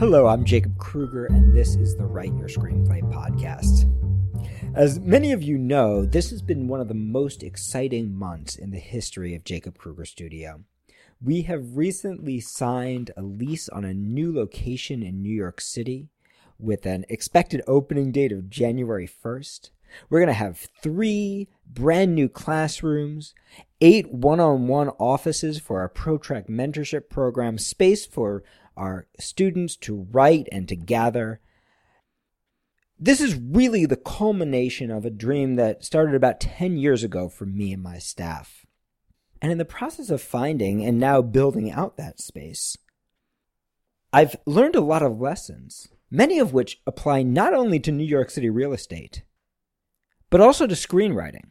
Hello, I'm Jacob Krueger, and this is the Write Your Screenplay podcast. As many of you know, this has been one of the most exciting months in the history of Jacob Krueger Studio. We have recently signed a lease on a new location in New York City with an expected opening date of January 1st. We're going to have three brand new classrooms, eight one on one offices for our ProTrack mentorship program, space for our students to write and to gather. This is really the culmination of a dream that started about 10 years ago for me and my staff. And in the process of finding and now building out that space, I've learned a lot of lessons, many of which apply not only to New York City real estate, but also to screenwriting.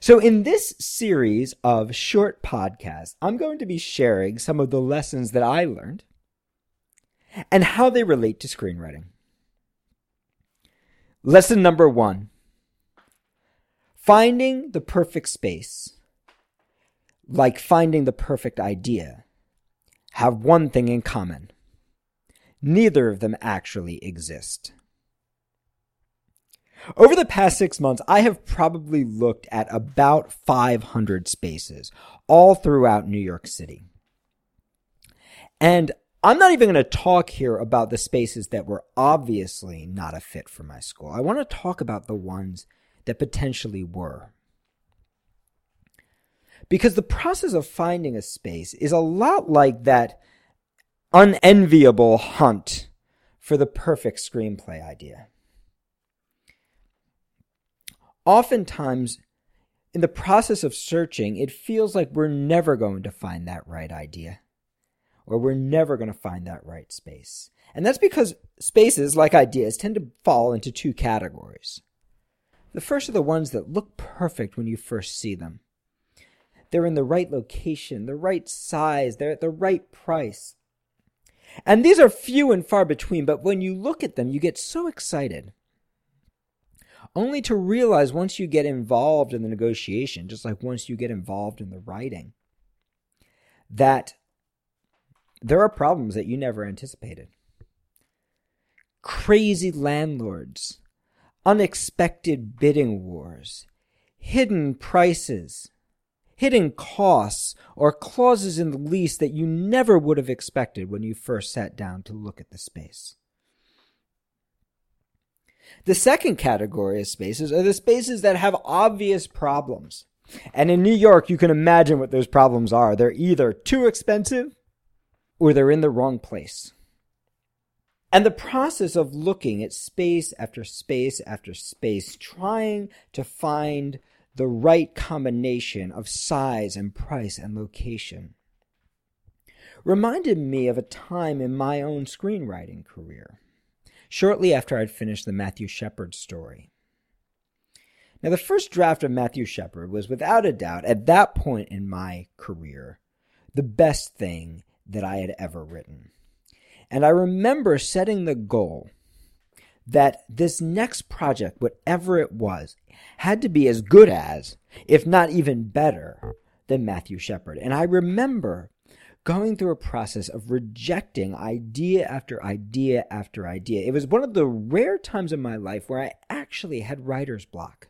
So, in this series of short podcasts, I'm going to be sharing some of the lessons that I learned and how they relate to screenwriting. Lesson number one finding the perfect space, like finding the perfect idea, have one thing in common neither of them actually exist. Over the past six months, I have probably looked at about 500 spaces all throughout New York City. And I'm not even going to talk here about the spaces that were obviously not a fit for my school. I want to talk about the ones that potentially were. Because the process of finding a space is a lot like that unenviable hunt for the perfect screenplay idea oftentimes in the process of searching, it feels like we're never going to find that right idea or we're never going to find that right space. And that's because spaces, like ideas, tend to fall into two categories. The first are the ones that look perfect when you first see them. They're in the right location, the right size, they're at the right price. And these are few and far between, but when you look at them, you get so excited only to realize once you get involved in the negotiation, just like once you get involved in the writing, that there are problems that you never anticipated. Crazy landlords, unexpected bidding wars, hidden prices, hidden costs, or clauses in the lease that you never would have expected when you first sat down to look at the space. The second category of spaces are the spaces that have obvious problems. And in New York, you can imagine what those problems are. They're either too expensive or they're in the wrong place. And the process of looking at space after space after space, trying to find the right combination of size and price and location, reminded me of a time in my own screenwriting career shortly after I'd finished the Matthew Shepard story. Now, the first draft of Matthew Shepard was without a doubt, at that point in my career, the best thing that I had ever written. And I remember setting the goal that this next project, whatever it was, had to be as good as, if not even better, than Matthew Shepard. And I remember going through a process of rejecting idea after idea after idea. It was one of the rare times in my life where I actually had writer's block.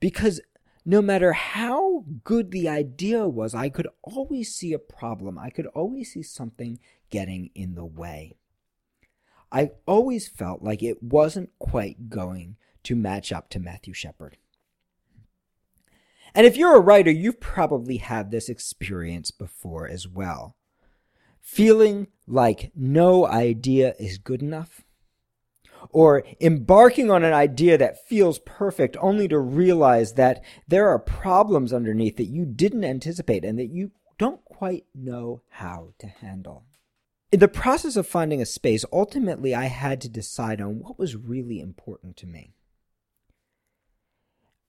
Because no matter how good the idea was, I could always see a problem. I could always see something getting in the way. I always felt like it wasn't quite going to match up to Matthew Shepard. And if you're a writer, you've probably had this experience before as well. Feeling like no idea is good enough. Or embarking on an idea that feels perfect only to realize that there are problems underneath that you didn't anticipate and that you don't quite know how to handle. In the process of finding a space, ultimately I had to decide on what was really important to me.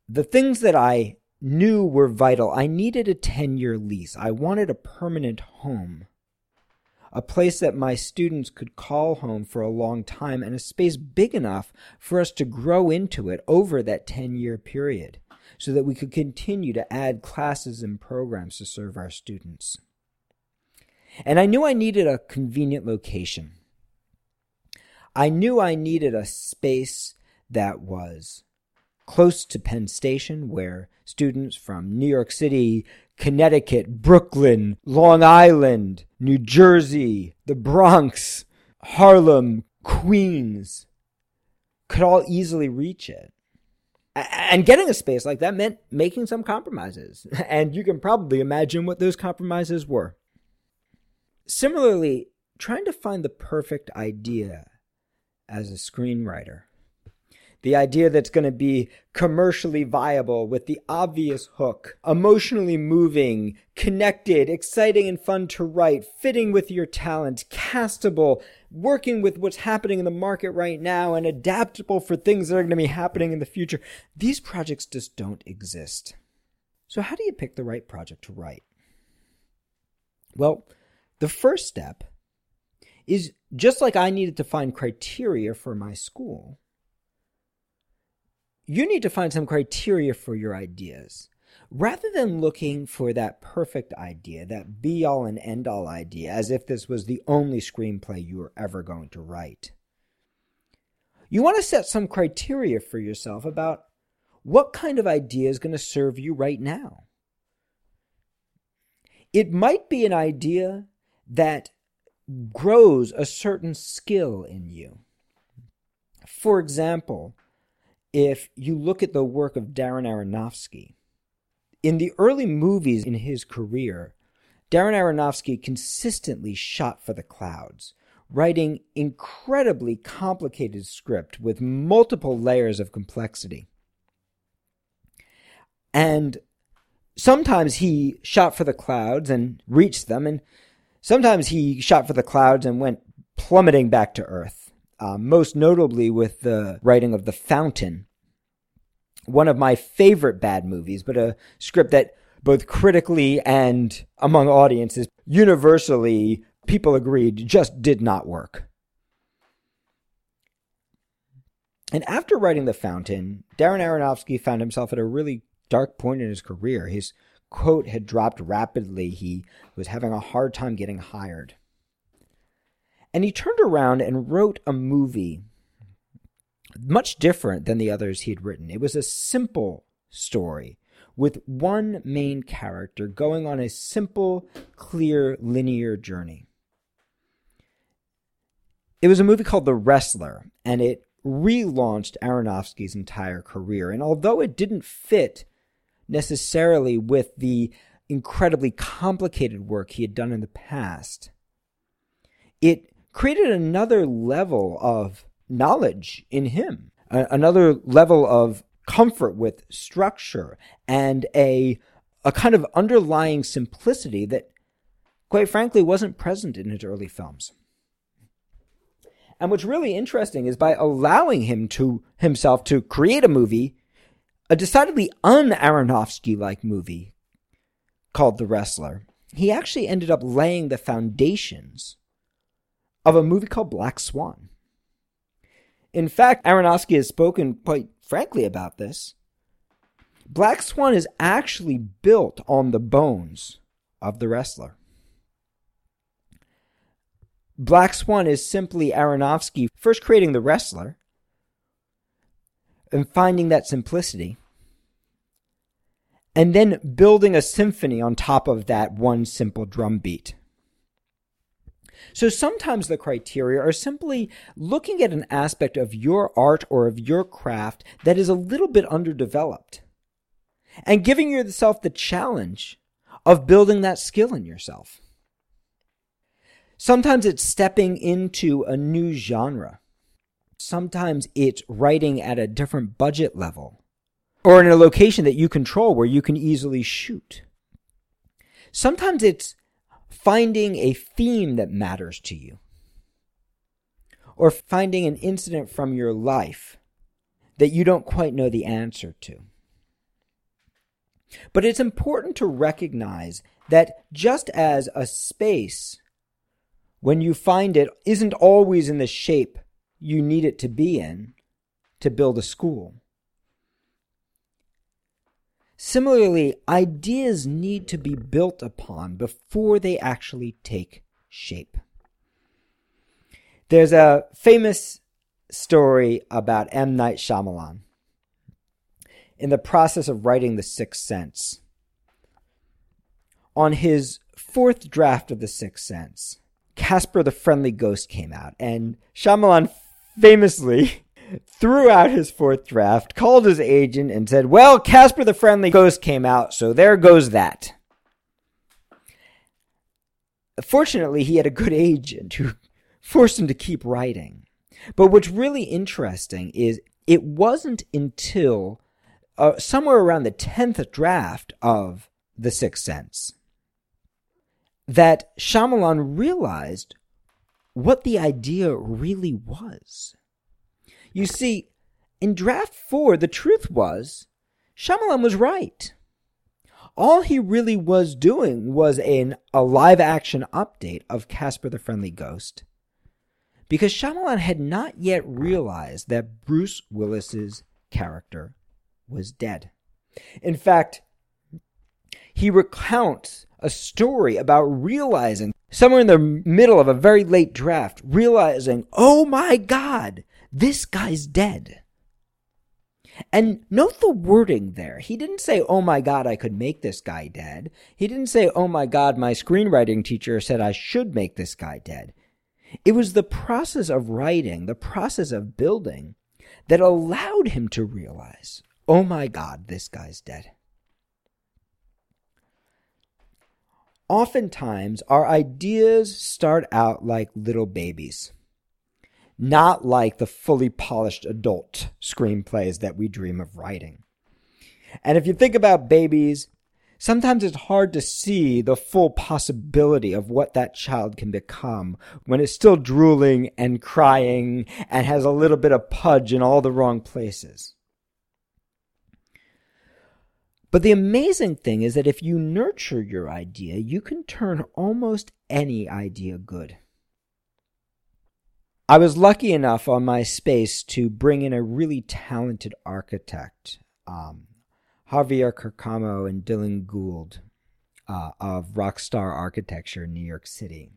The things that I knew were vital. I needed a 10 year lease. I wanted a permanent home, a place that my students could call home for a long time, and a space big enough for us to grow into it over that 10 year period so that we could continue to add classes and programs to serve our students. And I knew I needed a convenient location. I knew I needed a space that was close to Penn Station, where students from New York City, Connecticut, Brooklyn, Long Island, New Jersey, the Bronx, Harlem, Queens could all easily reach it. And getting a space like that meant making some compromises. And you can probably imagine what those compromises were. Similarly, trying to find the perfect idea as a screenwriter. The idea that's going to be commercially viable with the obvious hook, emotionally moving, connected, exciting and fun to write, fitting with your talent, castable, working with what's happening in the market right now, and adaptable for things that are going to be happening in the future. These projects just don't exist. So, how do you pick the right project to write? Well, the first step is just like I needed to find criteria for my school, you need to find some criteria for your ideas. Rather than looking for that perfect idea, that be all and end all idea, as if this was the only screenplay you were ever going to write, you want to set some criteria for yourself about what kind of idea is going to serve you right now. It might be an idea that grows a certain skill in you. For example, if you look at the work of Darren Aronofsky, in the early movies in his career, Darren Aronofsky consistently shot for the clouds, writing incredibly complicated script with multiple layers of complexity. And sometimes he shot for the clouds and reached them, and Sometimes he shot for the clouds and went plummeting back to Earth, uh, most notably with the writing of The Fountain, one of my favorite bad movies, but a script that both critically and among audiences, universally, people agreed just did not work. And after writing The Fountain, Darren Aronofsky found himself at a really dark point in his career. His quote had dropped rapidly. He was having a hard time getting hired. And he turned around and wrote a movie much different than the others he had written. It was a simple story with one main character going on a simple, clear, linear journey. It was a movie called The Wrestler, and it relaunched Aronofsky's entire career. And although it didn't fit necessarily with the incredibly complicated work he had done in the past. It created another level of knowledge in him, another level of comfort with structure and a a kind of underlying simplicity that quite frankly wasn't present in his early films. And what's really interesting is by allowing him to himself to create a movie a decidedly un Aronofsky like movie called The Wrestler, he actually ended up laying the foundations of a movie called Black Swan. In fact, Aronofsky has spoken quite frankly about this. Black Swan is actually built on the bones of The Wrestler. Black Swan is simply Aronofsky first creating The Wrestler and finding that simplicity, and then building a symphony on top of that one simple drum beat. So sometimes the criteria are simply looking at an aspect of your art or of your craft that is a little bit underdeveloped and giving yourself the challenge of building that skill in yourself. Sometimes it's stepping into a new genre Sometimes it's writing at a different budget level or in a location that you control where you can easily shoot. Sometimes it's finding a theme that matters to you or finding an incident from your life that you don't quite know the answer to. But it's important to recognize that just as a space, when you find it, isn't always in the shape you need it to be in to build a school. Similarly, ideas need to be built upon before they actually take shape. There's a famous story about M. Night Shyamalan in the process of writing The Sixth Sense. On his fourth draft of The Sixth Sense, Casper the Friendly Ghost came out, and Shyamalan famously threw out his fourth draft, called his agent, and said, Well, Casper the Friendly Ghost came out, so there goes that. Fortunately, he had a good agent who forced him to keep writing. But what's really interesting is it wasn't until uh, somewhere around the 10th draft of The Sixth Sense that Shyamalan realized what the idea really was. You see, in draft four, the truth was Shyamalan was right. All he really was doing was an, a live action update of Casper the Friendly Ghost because Shyamalan had not yet realized that Bruce Willis's character was dead. In fact, he recounts a story about realizing somewhere in the middle of a very late draft, realizing, oh my God, this guy's dead. And note the wording there. He didn't say, oh my God, I could make this guy dead. He didn't say, oh my God, my screenwriting teacher said I should make this guy dead. It was the process of writing, the process of building that allowed him to realize, oh my God, this guy's dead. Oftentimes, our ideas start out like little babies, not like the fully polished adult screenplays that we dream of writing. And if you think about babies, sometimes it's hard to see the full possibility of what that child can become when it's still drooling and crying and has a little bit of pudge in all the wrong places. But the amazing thing is that if you nurture your idea, you can turn almost any idea good. I was lucky enough on my space to bring in a really talented architect, um, Javier Carcamo and Dylan Gould uh, of Rockstar Architecture in New York City.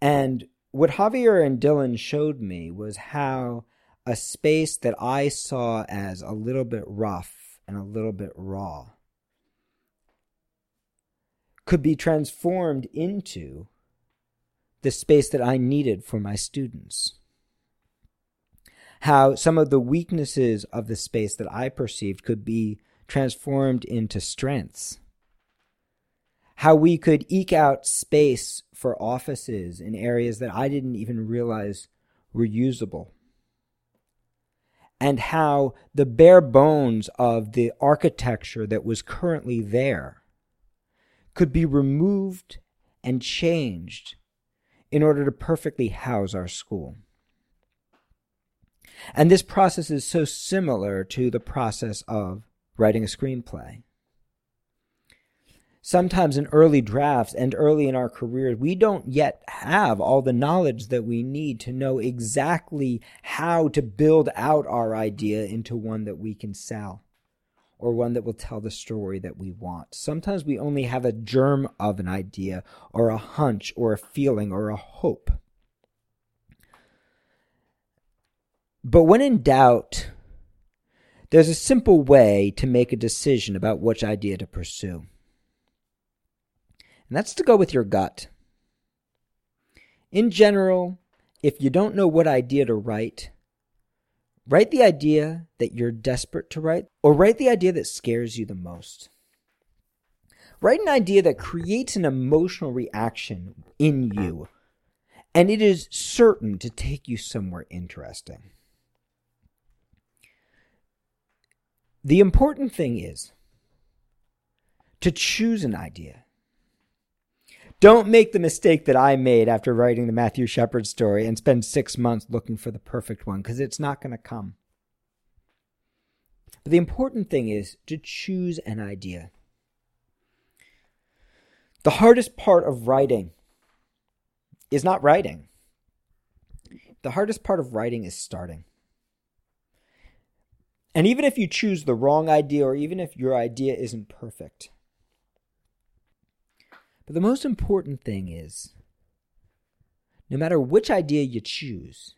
And what Javier and Dylan showed me was how a space that I saw as a little bit rough and a little bit raw could be transformed into the space that I needed for my students. How some of the weaknesses of the space that I perceived could be transformed into strengths. How we could eke out space for offices in areas that I didn't even realize were usable and how the bare bones of the architecture that was currently there could be removed and changed in order to perfectly house our school. And this process is so similar to the process of writing a screenplay sometimes in early drafts and early in our careers, we don't yet have all the knowledge that we need to know exactly how to build out our idea into one that we can sell or one that will tell the story that we want. Sometimes we only have a germ of an idea or a hunch or a feeling or a hope. But when in doubt, there's a simple way to make a decision about which idea to pursue. And that's to go with your gut. In general, if you don't know what idea to write, write the idea that you're desperate to write, or write the idea that scares you the most. Write an idea that creates an emotional reaction in you, and it is certain to take you somewhere interesting. The important thing is to choose an idea don't make the mistake that I made after writing the Matthew Shepard story and spend six months looking for the perfect one because it's not going to come. But the important thing is to choose an idea. The hardest part of writing is not writing. The hardest part of writing is starting. And even if you choose the wrong idea, or even if your idea isn't perfect, But the most important thing is no matter which idea you choose,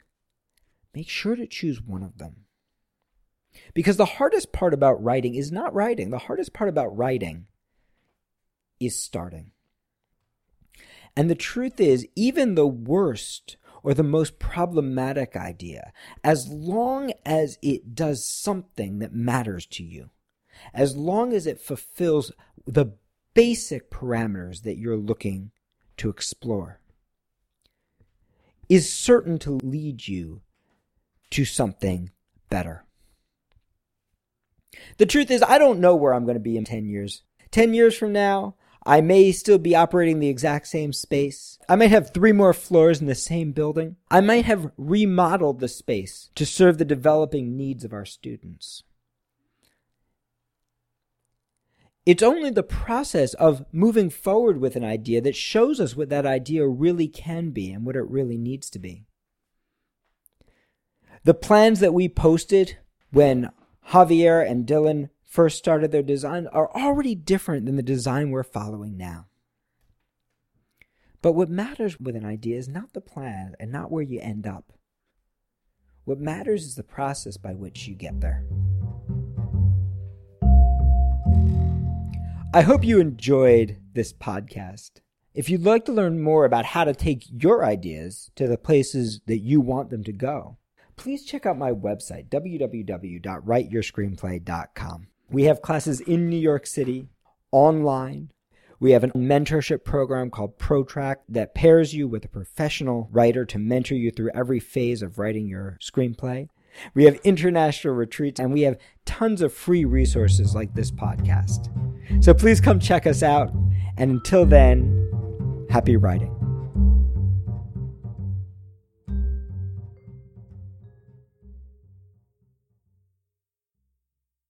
make sure to choose one of them. Because the hardest part about writing is not writing. The hardest part about writing is starting. And the truth is, even the worst or the most problematic idea, as long as it does something that matters to you, as long as it fulfills the basic parameters that you're looking to explore, is certain to lead you to something better. The truth is, I don't know where I'm going to be in 10 years. 10 years from now, I may still be operating the exact same space. I might have three more floors in the same building. I might have remodeled the space to serve the developing needs of our students. It's only the process of moving forward with an idea that shows us what that idea really can be and what it really needs to be. The plans that we posted when Javier and Dylan first started their design are already different than the design we're following now. But what matters with an idea is not the plan and not where you end up. What matters is the process by which you get there. I hope you enjoyed this podcast. If you'd like to learn more about how to take your ideas to the places that you want them to go, please check out my website, www.writeyourscreenplay.com. We have classes in New York City, online. We have a mentorship program called ProTrack that pairs you with a professional writer to mentor you through every phase of writing your screenplay. We have international retreats and we have tons of free resources like this podcast. So please come check us out. And until then, happy writing.